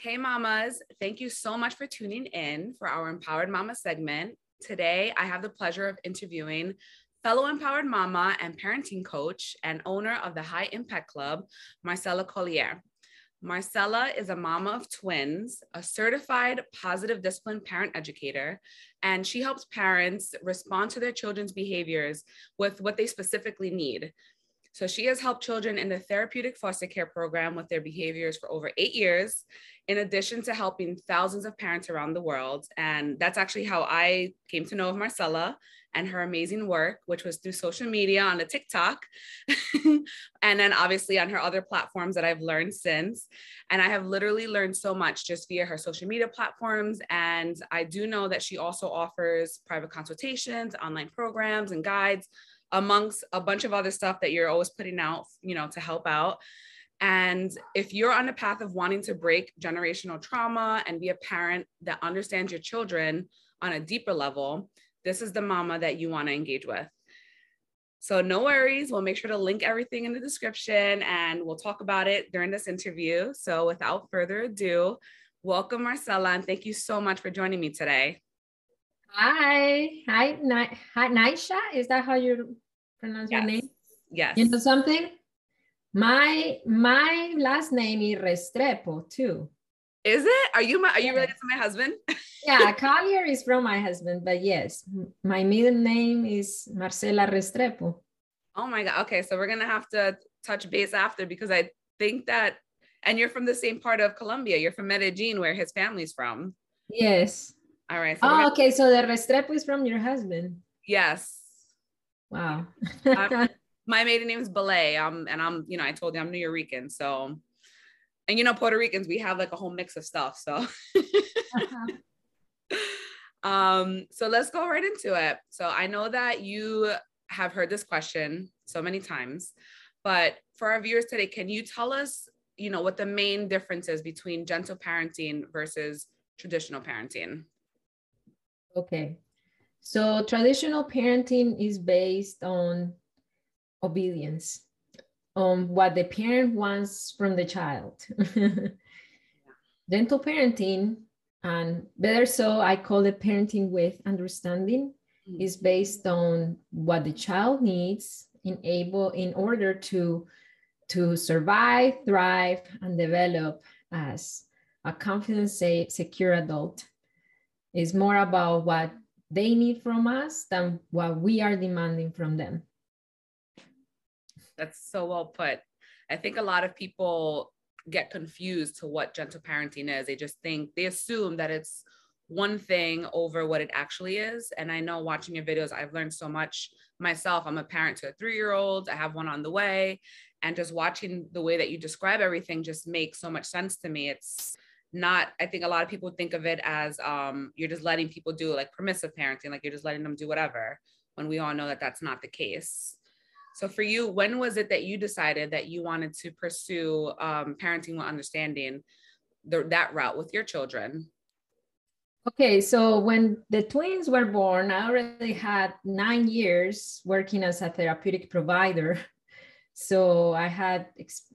Hey, mamas. Thank you so much for tuning in for our Empowered Mama segment. Today, I have the pleasure of interviewing fellow empowered mama and parenting coach and owner of the High Impact Club, Marcela Collier. Marcela is a mama of twins, a certified positive discipline parent educator, and she helps parents respond to their children's behaviors with what they specifically need. So she has helped children in the therapeutic foster care program with their behaviors for over eight years, in addition to helping thousands of parents around the world. And that's actually how I came to know of Marcela and her amazing work, which was through social media on a TikTok, and then obviously on her other platforms that I've learned since. And I have literally learned so much just via her social media platforms. And I do know that she also offers private consultations, online programs, and guides amongst a bunch of other stuff that you're always putting out, you know, to help out. And if you're on a path of wanting to break generational trauma and be a parent that understands your children on a deeper level, this is the mama that you want to engage with. So, no worries. We'll make sure to link everything in the description and we'll talk about it during this interview. So, without further ado, welcome, Marcela, and thank you so much for joining me today. Hi, hi, hi, Naisha. Is that how you pronounce yes. your name? Yes. You know something? My my last name is Restrepo too. Is it? Are you my, are you related to my husband? yeah, Collier is from my husband, but yes, my middle name is Marcela Restrepo. Oh my god. Okay, so we're gonna have to touch base after because I think that, and you're from the same part of Colombia. You're from Medellin, where his family's from. Yes. All right. So oh, gonna... okay. So the Restrepo is from your husband. Yes. Wow. my maiden name is Balay. Um, and I'm, you know, I told you I'm New Rican. So, and you know, Puerto Ricans, we have like a whole mix of stuff. So, uh-huh. um, so let's go right into it. So I know that you have heard this question so many times, but for our viewers today, can you tell us, you know, what the main difference is between gentle parenting versus traditional parenting? Okay. So traditional parenting is based on obedience, on what the parent wants from the child. Gentle parenting, and better so, I call it parenting with understanding, mm-hmm. is based on what the child needs in able in order to to survive, thrive, and develop as a confident, safe, secure adult is more about what they need from us than what we are demanding from them. That's so well put. I think a lot of people get confused to what gentle parenting is. They just think, they assume that it's one thing over what it actually is. And I know watching your videos, I've learned so much myself. I'm a parent to a three year old, I have one on the way. And just watching the way that you describe everything just makes so much sense to me. It's not i think a lot of people think of it as um, you're just letting people do like permissive parenting like you're just letting them do whatever when we all know that that's not the case. So for you when was it that you decided that you wanted to pursue um, parenting with understanding the, that route with your children? Okay so when the twins were born i already had nine years working as a therapeutic provider So I had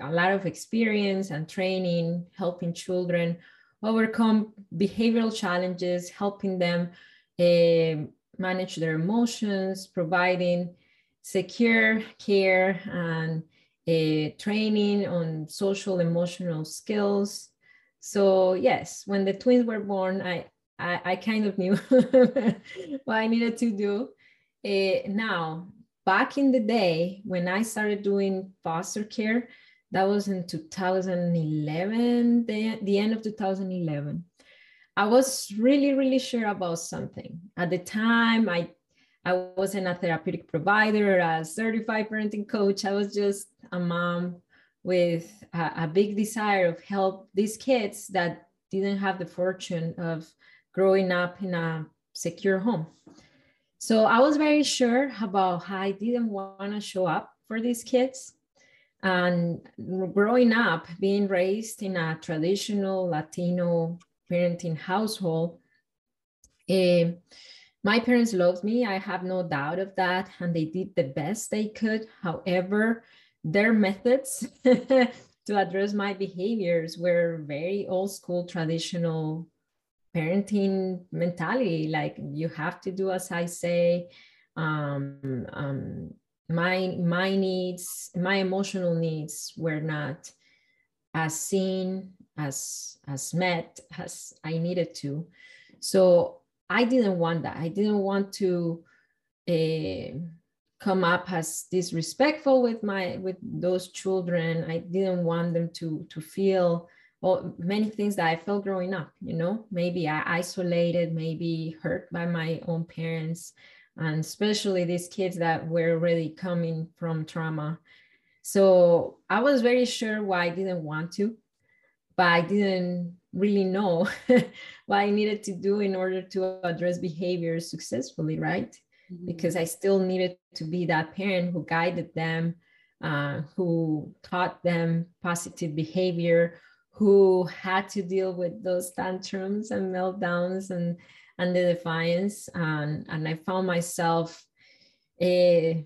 a lot of experience and training helping children overcome behavioral challenges, helping them uh, manage their emotions, providing secure care and uh, training on social emotional skills. So yes, when the twins were born, I I, I kind of knew what I needed to do. Uh, now back in the day when I started doing foster care, that was in 2011, the, the end of 2011. I was really, really sure about something. At the time, I I wasn't a therapeutic provider, a certified parenting coach. I was just a mom with a, a big desire of help these kids that didn't have the fortune of growing up in a secure home. So I was very sure about how I didn't want to show up for these kids. And growing up, being raised in a traditional Latino parenting household, uh, my parents loved me. I have no doubt of that. And they did the best they could. However, their methods to address my behaviors were very old school traditional parenting mentality like you have to do as i say um, um, my my needs my emotional needs were not as seen as as met as i needed to. So i didn't want that. I didn't want to uh, come up as disrespectful with my with those children. I didn't want them to to feel well many things that i felt growing up you know maybe i isolated maybe hurt by my own parents and especially these kids that were really coming from trauma so i was very sure why i didn't want to but i didn't really know what i needed to do in order to address behavior successfully right mm-hmm. because I still needed to be that parent who guided them, uh, who taught them positive behavior, who had to deal with those tantrums and meltdowns and and the defiance. And, and I found myself a, eh,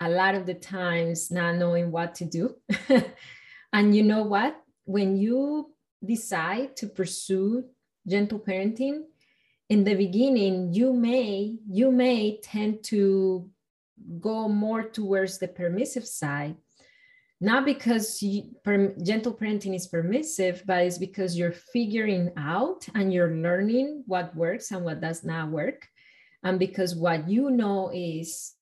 a lot of the times not knowing what to do. and you know what? When you decide to pursue gentle parenting, in the beginning you may you may tend to go more towards the permissive side not because you, per, gentle parenting is permissive but it's because you're figuring out and you're learning what works and what does not work and because what you know is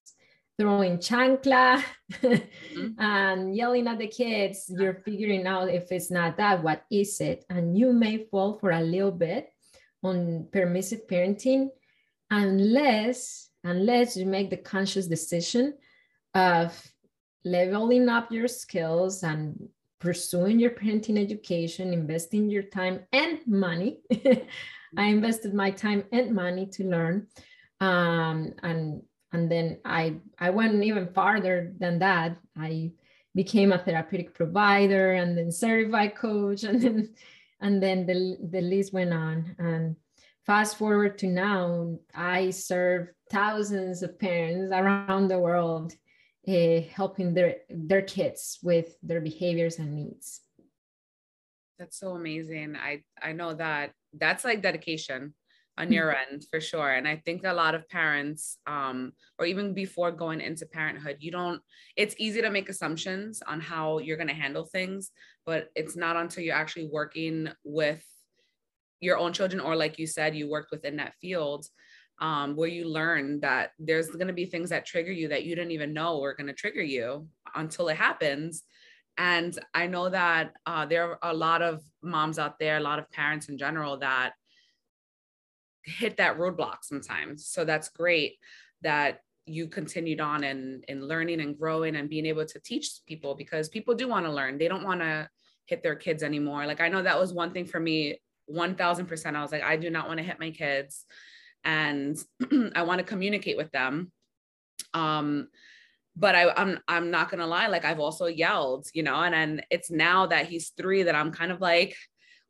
throwing chancla mm-hmm. and yelling at the kids you're figuring out if it's not that what is it and you may fall for a little bit on permissive parenting unless unless you make the conscious decision of leveling up your skills and pursuing your parenting education investing your time and money. I invested my time and money to learn um, and and then i i went even farther than that. I became a therapeutic provider and then certified coach and then and then the, the list went on. And fast forward to now i serve thousands of parents around the world uh, helping their their kids with their behaviors and needs. That's so amazing. I i know that that's like dedication on your end for sure. And i think a lot of parents um or even before going into parenthood you don't it's easy to make assumptions on how you're going to handle things but it's not until you're actually working with your own children or like you said you worked within that field um, where you learn that there's going to be things that trigger you that you didn't even know were going to trigger you until it happens. And i know that uh, there are a lot of moms out there a lot of parents in general that hit that roadblock sometimes. So that's great that you continued on in in learning and growing and being able to teach people because people do want to learn. They don't want to hit their kids anymore. Like i know that was one thing for me 1000% i was like i do not want to hit my kids and i want to communicate with them um but I, I'm I'm not gonna lie, like I've also yelled, you know, and then it's now that he's three that I'm kind of like,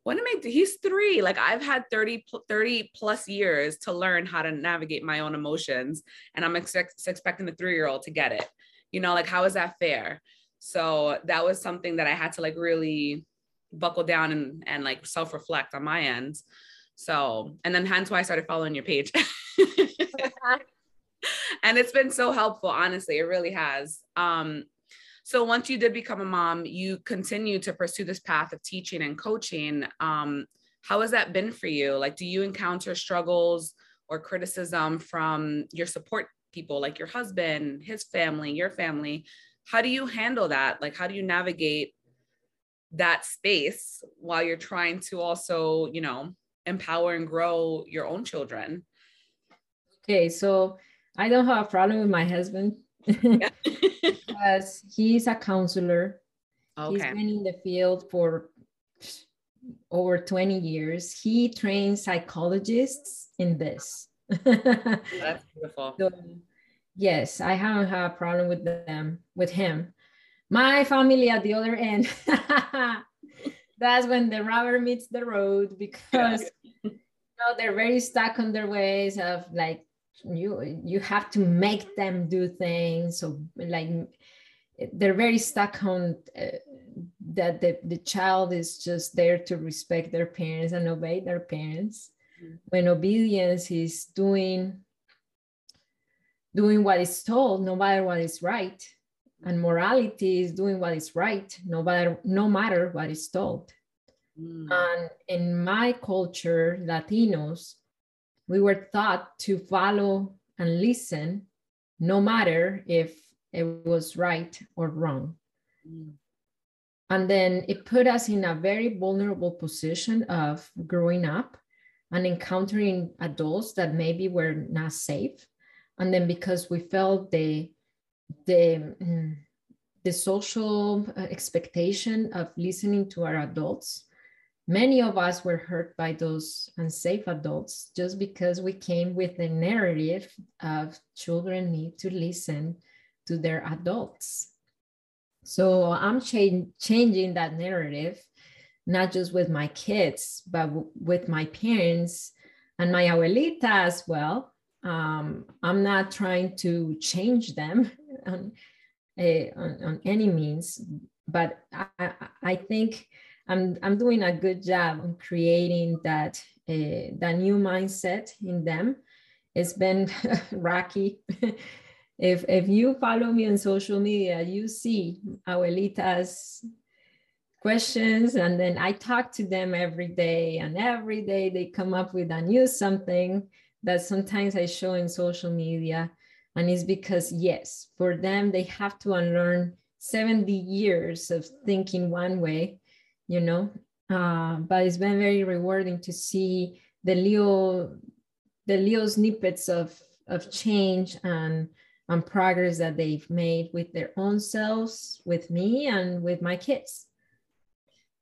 what am I? He's three. Like I've had 30, 30 plus years to learn how to navigate my own emotions, and I'm expect, expecting the three year old to get it. You know, like how is that fair? So that was something that I had to like really buckle down and, and like self reflect on my end. So, and then hence why I started following your page. and it's been so helpful, honestly. It really has. Um, so once you did become a mom, you continue to pursue this path of teaching and coaching. Um, how has that been for you? Like, do you encounter struggles or criticism from your support people, like your husband, his family, your family? How do you handle that? Like, how do you navigate that space while you're trying to also, you know, empower and grow your own children. Okay, so I don't have a problem with my husband because he's a counselor. Okay. He's been in the field for over 20 years. He trains psychologists in this. Oh, that's beautiful. So, yes, I haven't had a problem with them, with him. My family at the other end, that's when the rubber meets the road because you know they're very stuck on their ways of like you you have to make them do things. So like they're very stuck on uh, that the, the child is just there to respect their parents and obey their parents. Mm-hmm. when obedience is doing doing what is told no matter what is right and morality is doing what is right no matter no matter what is told mm. and in my culture latinos we were taught to follow and listen no matter if it was right or wrong mm. And then it put us in a very vulnerable position of growing up and encountering adults that maybe were not safe. And then because we felt the the mm, the social uh, expectation of listening to our adults, many of us were hurt by those unsafe adults just because we came with the narrative of children need to listen to their adults so I'm cha- changing that narrative, not just with my kids, but w- with my parents and my abuelita as well. Um, I'm not trying to change them on, uh, on, on, any means, but I, I think I'm, I'm doing a good job on creating that, uh, that new mindset in them. It's been rocky if if you follow me on social media, you see abuelitas questions and then I talk to them every day and every day they come up with a new something that sometimes I show in social media and it's because yes, for them they have to unlearn 70 years of thinking one way, you know. Uh, but it's been very rewarding to see the little the little snippets of of change and and progress that they've made with their own selves, with me, and with my kids.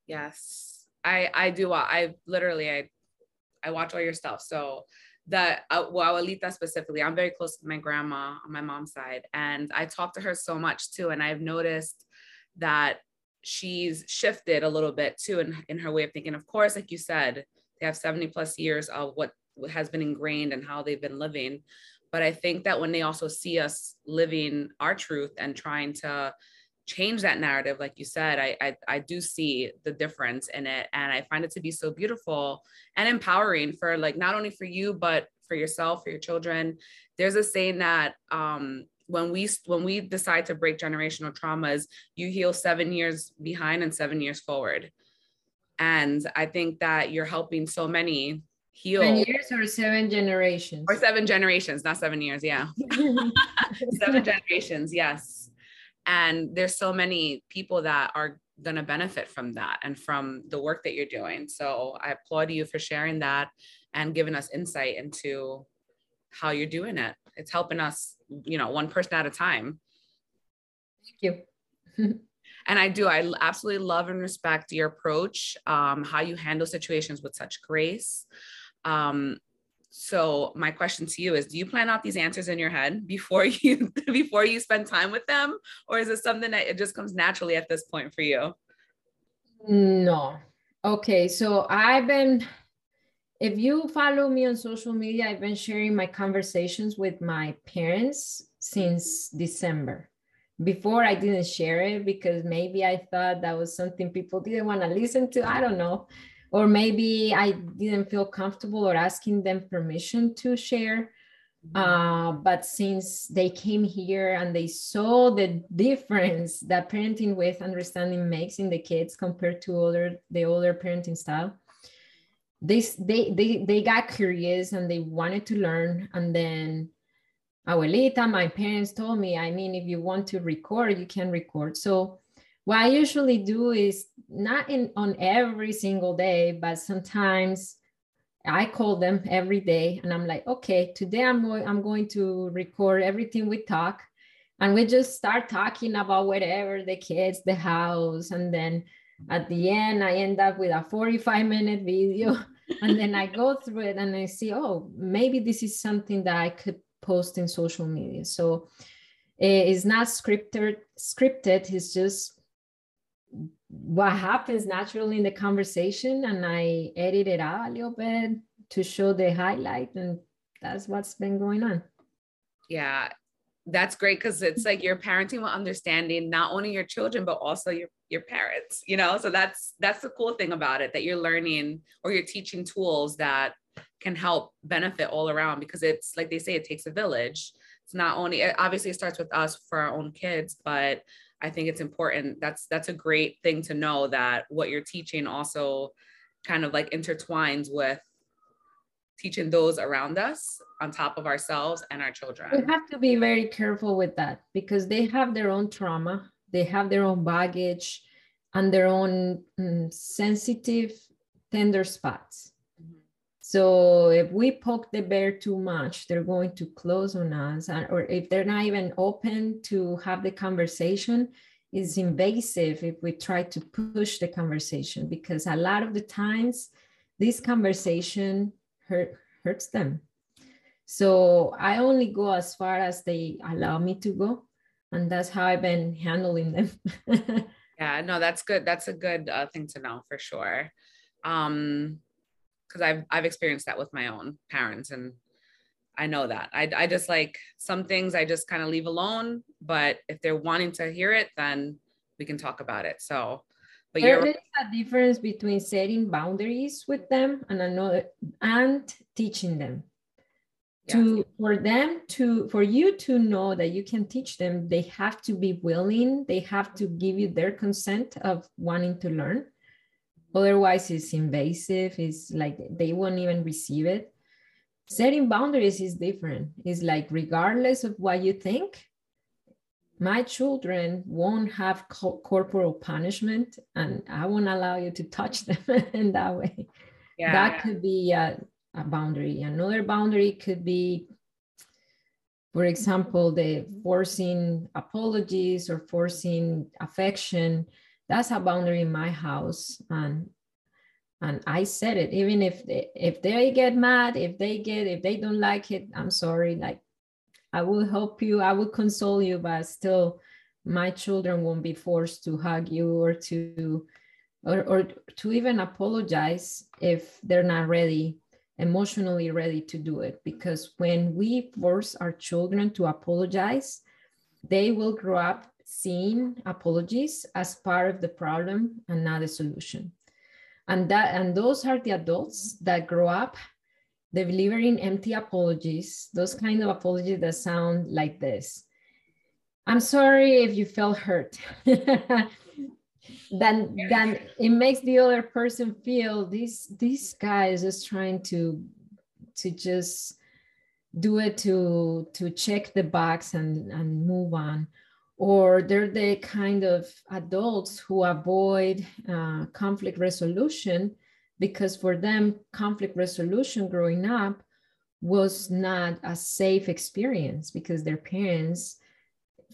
Yes, I I do. I literally I I watch all your stuff. So that uh, well, Alita specifically, I'm very close to my grandma on my mom's side, and I talk to her so much too. And I've noticed that she's shifted a little bit too in, in her way of thinking. Of course, like you said, they have 70 plus years of what has been ingrained and how they've been living but I think that when they also see us living our truth and trying to change that narrative, like you said, I, I, I do see the difference in it. And I find it to be so beautiful and empowering for like, not only for you, but for yourself, for your children. There's a saying that, um, when we when we decide to break generational traumas you heal seven years behind and seven years forward and i think that you're helping so many heal. Seven years or seven generations? Or seven generations, not seven years. Yeah. seven generations. Yes. And there's so many people that are going to benefit from that and from the work that you're doing. So I applaud you for sharing that and giving us insight into how you're doing it. It's helping us, you know, one person at a time. Thank you. and I do. I absolutely love and respect your approach, um, how you handle situations with such grace. Um, so my question to you is do you plan out these answers in your head before you before you spend time with them? Or is it something that it just comes naturally at this point for you? No. Okay so i've been if you follow me on social media i've been sharing my conversations with my parents since december. Before i didn't share it because maybe i thought that was something people didn't want to listen to. I don't know or maybe I didn't feel comfortable or asking them permission to share. Mm-hmm. Uh, but since they came here and they saw the difference that parenting with understanding makes in the kids compared to other the older parenting style, they they they they got curious and they wanted to learn. And then abuelita, my parents told me, I mean, if you want to record, you can record. So what I usually do is not in on every single day, but sometimes I call them every day and I'm like, okay, today I'm going, I'm going to record everything we talk. And we just start talking about whatever the kids, the house. And then at the end, I end up with a 45 minute video. and then I go through it and I see, oh, maybe this is something that I could post in social media. So eh, it's not scripted, scripted, it's just what happens naturally in the conversation and I edit it out a little bit to show the highlight and that's what's been going on. Yeah. that's great because it's like you're parenting with understanding not only your children but also your your parents you know so that's that's the cool thing about it that you're learning or you're teaching tools that can help benefit all around because it's like they say it takes a village it's not only obviously it starts with us for our own kids but i think it's important that's that's a great thing to know that what you're teaching also kind of like intertwines with teaching those around us on top of ourselves and our children. We have to be very careful with that because they have their own trauma, they have their own baggage and their own mm, sensitive, tender spots. So if we poke the bear too much, they're going to close on us. Or if they're not even open to have the conversation, it's invasive if we try to push the conversation because a lot of the times this conversation hurt, hurts them. So I only go as far as they allow me to go. And that's how I've been handling them. yeah, no, that's good. That's a good uh, thing to know for sure. Um, because I've I've experienced that with my own parents and I know that. I, I just like some things I just kind of leave alone, but if they're wanting to hear it, then we can talk about it. So but there is a difference between setting boundaries with them and another and teaching them. Yes. To for them to for you to know that you can teach them, they have to be willing, they have to give you their consent of wanting to learn. Otherwise, it's invasive, it's like they won't even receive it. Setting boundaries is different. It's like regardless of what you think, my children won't have co- corporal punishment and i won't allow you to touch them in that way yeah. that could be a, a, boundary another boundary could be for example the forcing apologies or forcing affection that's a boundary in my house. And and i said it even if they, if they get mad if they get if they don't like it i'm sorry. Like I will help you, I will console you, but still my children won't be forced to hug you or to or, or to even apologize if they're not ready emotionally ready to do it. Because when we force our children to apologize they will grow up seeing apologies as part of the problem and not a solution and that and those are the adults that grow up delivering empty apologies, those kind of apologies that sound like this. I'm sorry if you felt hurt. then then it makes the other person feel this this guy is just trying to to just do it to to check the box and and move on or they're the kind of adults who avoid uh, conflict resolution because for them, conflict resolution growing up was not a safe experience because their parents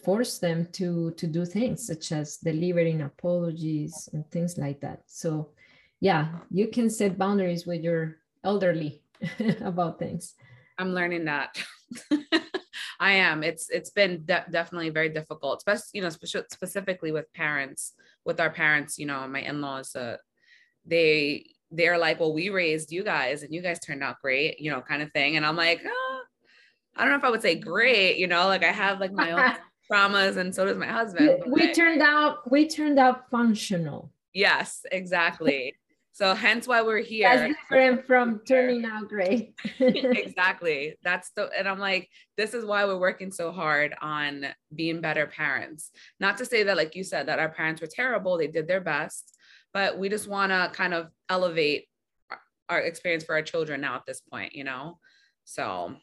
forced them to to do things such as delivering apologies and things like that. So yeah you can set boundaries with your elderly about things. I'm learning that i am it's it's been de- definitely very difficult especially you know spe- specifically with parents with our parents you know my in-laws uh, they they're like, well, we raised you guys and you guys turned out great, you know, kind of thing. And I'm like, oh, I don't know if I would say great, you know, like I have like my own traumas and so does my husband. We turned out, we turned out functional. Yes, exactly. So hence why we're here. That's different from turning out great. exactly. That's the and I'm like, this is why we're working so hard on being better parents. Not to say that, like you said, that our parents were terrible. They did their best but we just want to kind of elevate our experience for our children now at this point, you know? So,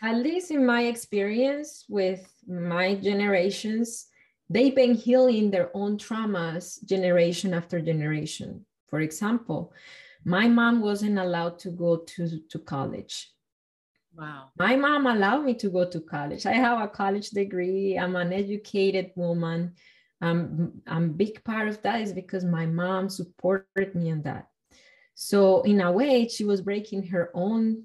at least in my experience with my generations, they've been healing their own traumas generation after generation. For example, my mom wasn't allowed to go to, to college. Wow. My mom allowed me to go to college. I have a college degree. I'm an educated woman um, I'm a big part of that is because my mom supported me in that. So in a way, she was breaking her own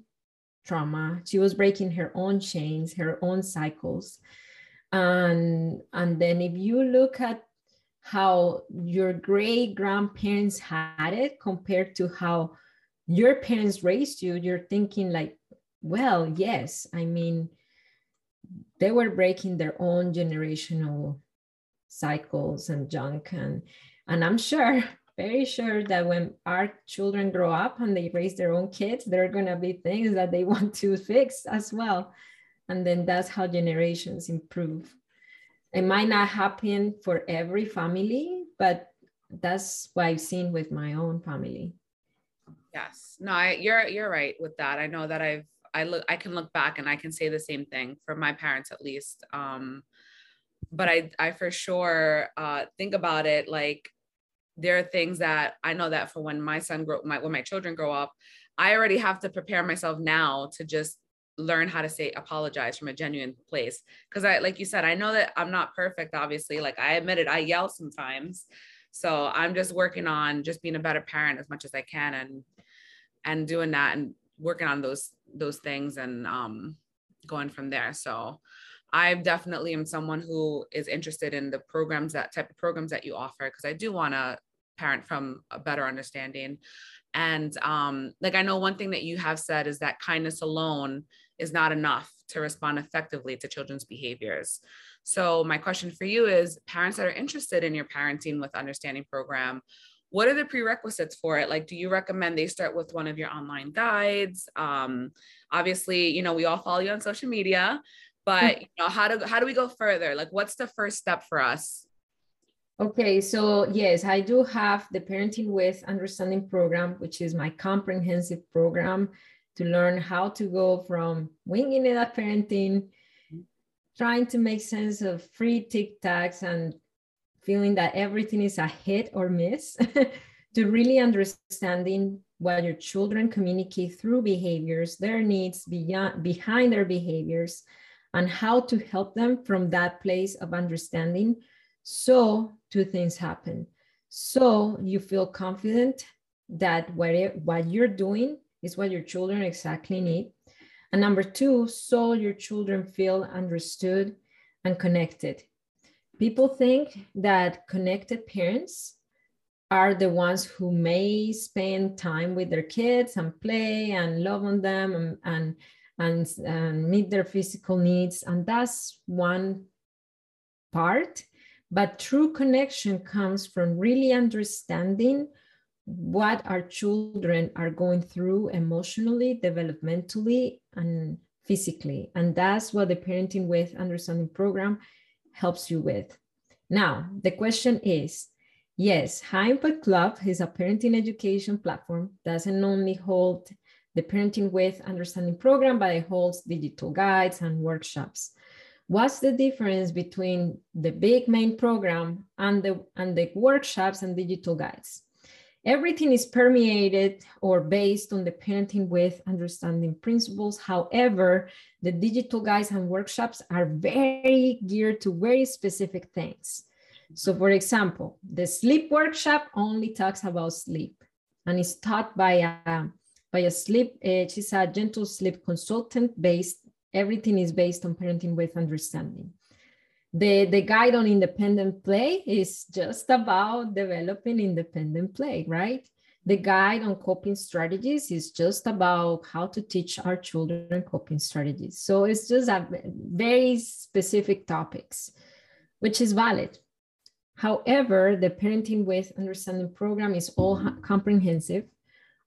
trauma. She was breaking her own chains, her own cycles. And, and then if you look at how your great grandparents had it compared to how your parents raised you, you're thinking like, well, yes, I mean, they were breaking their own generational cycles and junk. And and i'm sure very sure that when our children grow up and they raise their own kids there are going to be things that they want to fix as well. And then that's how generations improve it might not happen for every family but that's what i've seen with my own family yes no I, you're you're right with that i know that i've I look I can look back and I can say the same thing for my parents at least. Um, but I I for sure uh, think about it like there are things that I know that for when my son grow my when my children grow up, I already have to prepare myself now to just learn how to say apologize from a genuine place because I like you said I know that I'm not perfect obviously like I admit it I yell sometimes so I'm just working on just being a better parent as much as I can and and doing that and working on those those things and um, going from there. So I definitely am someone who is interested in the programs that type of programs that you offer because I do want to parent from a better understanding. And um, like I know one thing that you have said is that kindness alone is not enough to respond effectively to children's behaviors. So my question for you is parents that are interested in your parenting with understanding program, what are the prerequisites for it? Like do you recommend they start with one of your online guides? Um, obviously you know we all follow you on social media but you know how do how do we go further? Like what's the first step for us? Okay so yes i do have the parenting with understanding program which is my comprehensive program to learn how to go from winging it at parenting trying to make sense of free tic-tacs and feeling that everything is a hit or miss, to really understanding what your children communicate through behaviors, their needs beyond, behind their behaviors, and how to help them from that place of understanding. So, two things happen. So, you feel confident that what, it, what you're doing is what your children exactly need. And number two, so your children feel understood and connected people think that connected parents are the ones who may spend time with their kids and play and love on them and, and, and, and meet their physical needs. And that's one part. But true connection comes from really understanding what our children are going through emotionally, developmentally, and physically. And that's what the Parenting with Understanding program helps you with. Now, the question is, yes, High Impact Club is a parenting education platform, doesn't only hold the Parenting with Understanding program, but it holds digital guides and workshops. What's the difference between the big main program and the, and the workshops and digital guides? Everything is permeated or based on the parenting with understanding principles. However, the digital guides and workshops are very geared to very specific things. So for example, the sleep workshop only talks about sleep and is taught by a, by a sleep, uh, she's a gentle sleep consultant based, everything is based on parenting with understanding the, the guide on independent play is just about developing independent play, right? The guide on coping strategies is just about how to teach our children coping strategies. So it's just a very specific topics, which is valid. However, the Parenting with Understanding program is all comprehensive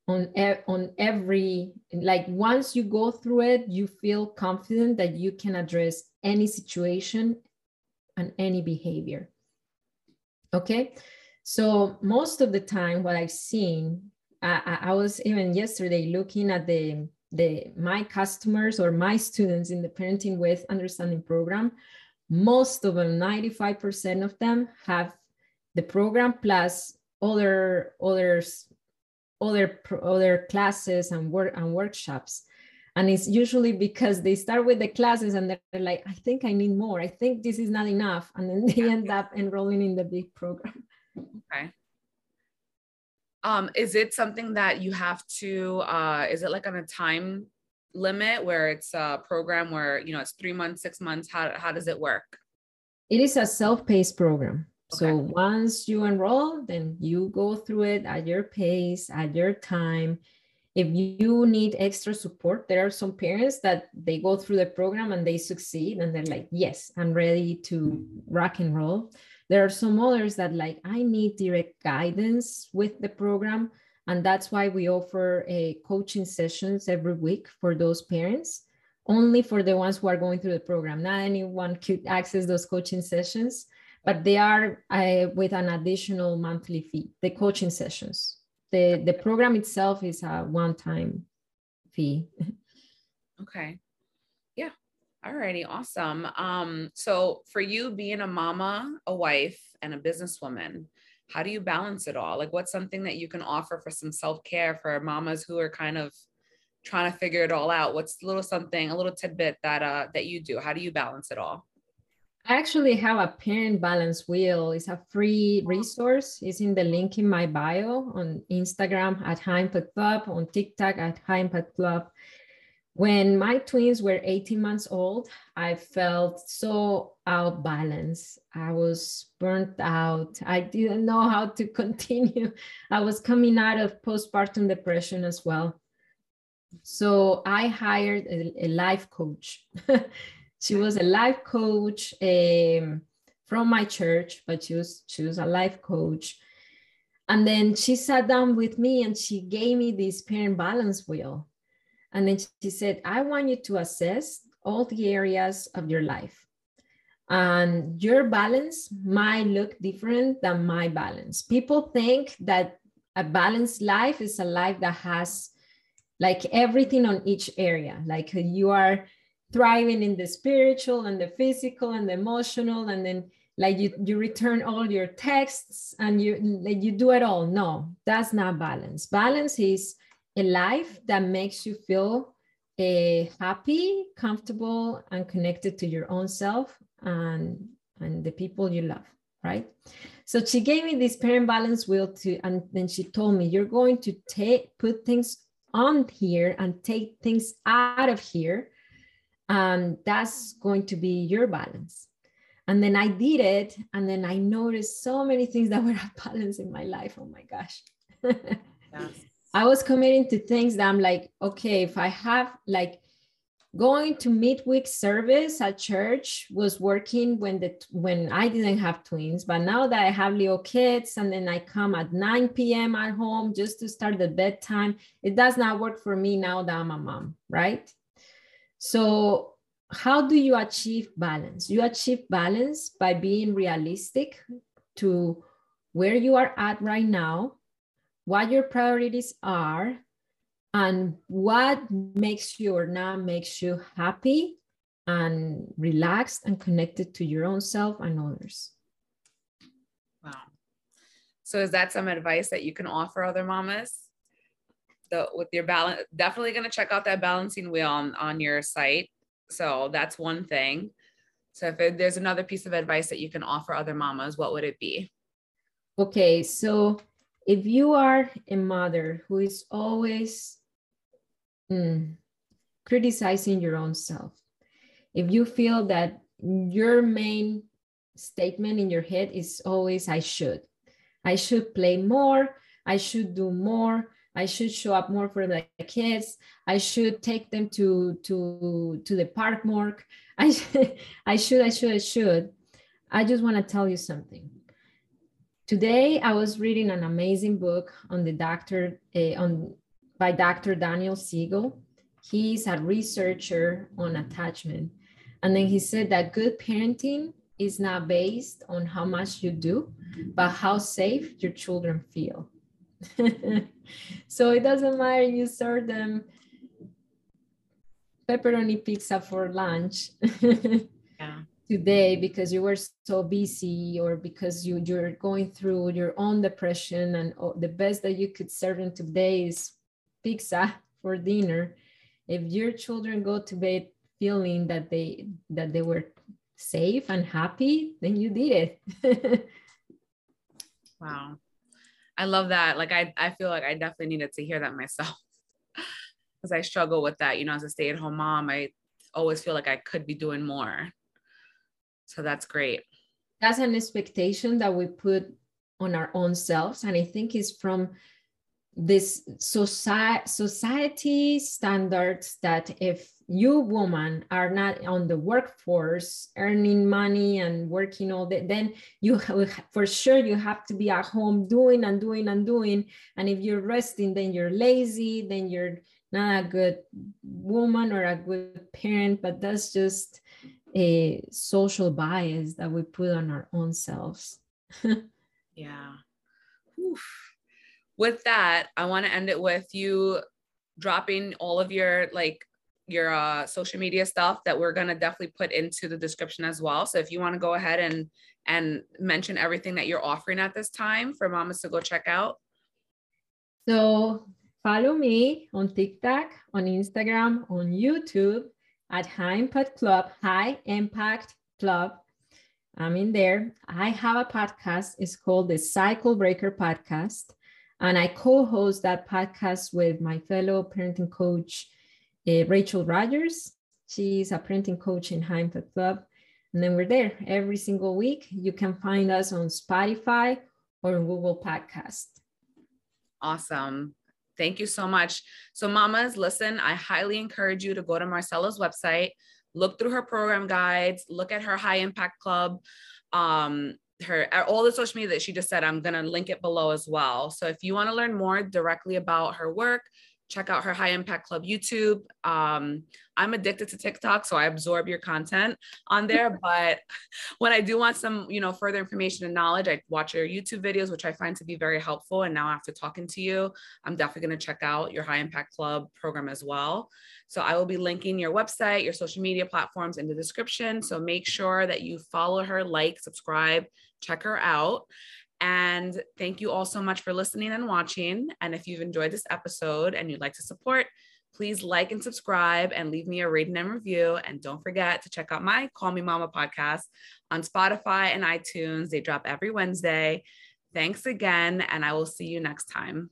on, on every, like once you go through it, you feel confident that you can address any situation and any behavior. Okay, so most of the time, what I've seen, I, I was even yesterday looking at the the my customers or my students in the parenting with understanding program. Most of them 95% of them have the program plus other others other other classes and work and workshops and it's usually because they start with the classes and they're like i think i need more. I think this is not enough. And then they end up enrolling in the big program. Okay. Um is it something that you have to uh is it like on a time limit where it's a program where you know it's three months six months? How, how does it work? It is a self-paced program. Okay. so once you enroll then you go through it at your pace at your time if you need extra support there are some parents that they go through the program and they succeed and they're like yes i'm ready to rock and roll. There are some others that like i need direct guidance with the program. And that's why we offer a coaching sessions every week for those parents only for the ones who are going through the program. Not anyone could access those coaching sessions but they are uh, with an additional monthly fee the coaching sessions the the program itself is a one time fee. Okay. Yeah. Alrighty awesome. Um so for you being a mama a wife and a businesswoman how do you balance it all? Like what's something that you can offer for some self-care for mamas who are kind of trying to figure it all out? What's a little something a little tidbit that uh that you do? How do you balance it all I actually have a parent balance wheel. It's a free resource. It's in the link in my bio on Instagram at High Impact Club, on TikTok at High Impact Club. When my twins were 18 months old, I felt so out of balance. I was burnt out. I didn't know how to continue. I was coming out of postpartum depression as well. So I hired a, a life coach. she was a life coach um, from my church, but she was she was a life coach. And then she sat down with me and she gave me this parent balance wheel. And then she said, I want you to assess all the areas of your life. And your balance might look different than my balance. People think that a balanced life is a life that has like everything on each area. Like you are thriving in the spiritual and the physical and the emotional and then like you you return all your texts and you like you do it all. No that's not balance. Balance is a life that makes you feel uh, happy comfortable and connected to your own self and and the people you love right? So she gave me this parent balance wheel to and then she told me you're going to take put things on here and take things out of here and that's going to be your balance. And then i did it and then i noticed so many things that were out balance in my life. Oh my gosh. Yes. i was committing to things that i'm like okay if i have like going to midweek service at church was working when the when i didn't have twins but now that i have little kids and then i come at 9 p.m at home just to start the bedtime it does not work for me now that i'm a mom right so, how do you achieve balance? You achieve balance by being realistic to where you are at right now, what your priorities are, and what makes you or not makes you happy and relaxed and connected to your own self and others. Wow. So is that some advice that you can offer other mamas? The with your balance definitely going to check out that balancing wheel on, on your site. So that's one thing. So if it, there's another piece of advice that you can offer other mamas what would it be? Okay so if you are a mother who is always mm, criticizing your own self if you feel that your main statement in your head is always i should i should play more i should do more I should show up more for the kids. I should take them to to to the park more. I I should I should I should. I just want to tell you something. Today I was reading an amazing book on the doctor uh, on by Dr. Daniel Siegel. He's a researcher on attachment. And then he said that good parenting is not based on how much you do, but how safe your children feel. so it doesn't matter you serve them pepperoni pizza for lunch yeah. today because you were so busy or because you you're going through your own depression and oh, the best that you could serve them today is pizza for dinner. If your children go to bed feeling that they that they were safe and happy then you did it. Wow I love that. Like I, I feel like I definitely needed to hear that myself because I struggle with that. You know, as a stay-at-home mom, I always feel like I could be doing more. So that's great. That's an expectation that we put on our own selves. And I think it's from this society society standards that if you women are not on the workforce earning money and working all day then you for sure you have to be at home doing and doing and doing. And if you're resting then you're lazy then you're not a good woman or a good parent but that's just a social bias that we put on our own selves. Yeah. Oof. with that i want to end it with you dropping all of your like your uh, social media stuff that we're going to definitely put into the description as well. So if you want to go ahead and and mention everything that you're offering at this time for mamas to go check out. So follow me on TikTok, on Instagram, on YouTube at High Impact Club, High Impact Club. I'm in there. I have a podcast. It's called the Cycle Breaker Podcast. And I co-host that podcast with my fellow parenting coach, uh, Rachel Rogers. She's a parenting coach in Impact Club. And then we're there every single week. You can find us on Spotify or Google Podcast. Awesome. Thank you so much. So, mamas, listen, I highly encourage you to go to Marcela's website, look through her program guides, look at her high impact club, um, her all the social media that she just said. I'm gonna link it below as well. So, if you want to learn more directly about her work, check out her high impact club youtube. Um, i'm addicted to tiktok so i absorb your content on there but when i do want some you know further information and knowledge i watch your youtube videos which i find to be very helpful and now after talking to you i'm definitely going to check out your high impact club program as well. So i will be linking your website your social media platforms in the description so make sure that you follow her like subscribe check her out and thank you all so much for listening and watching. And if you've enjoyed this episode and you'd like to support, please like and subscribe and leave me a rating and review. And don't forget to check out my Call Me Mama podcast on Spotify and iTunes. They drop every Wednesday. Thanks again, and I will see you next time.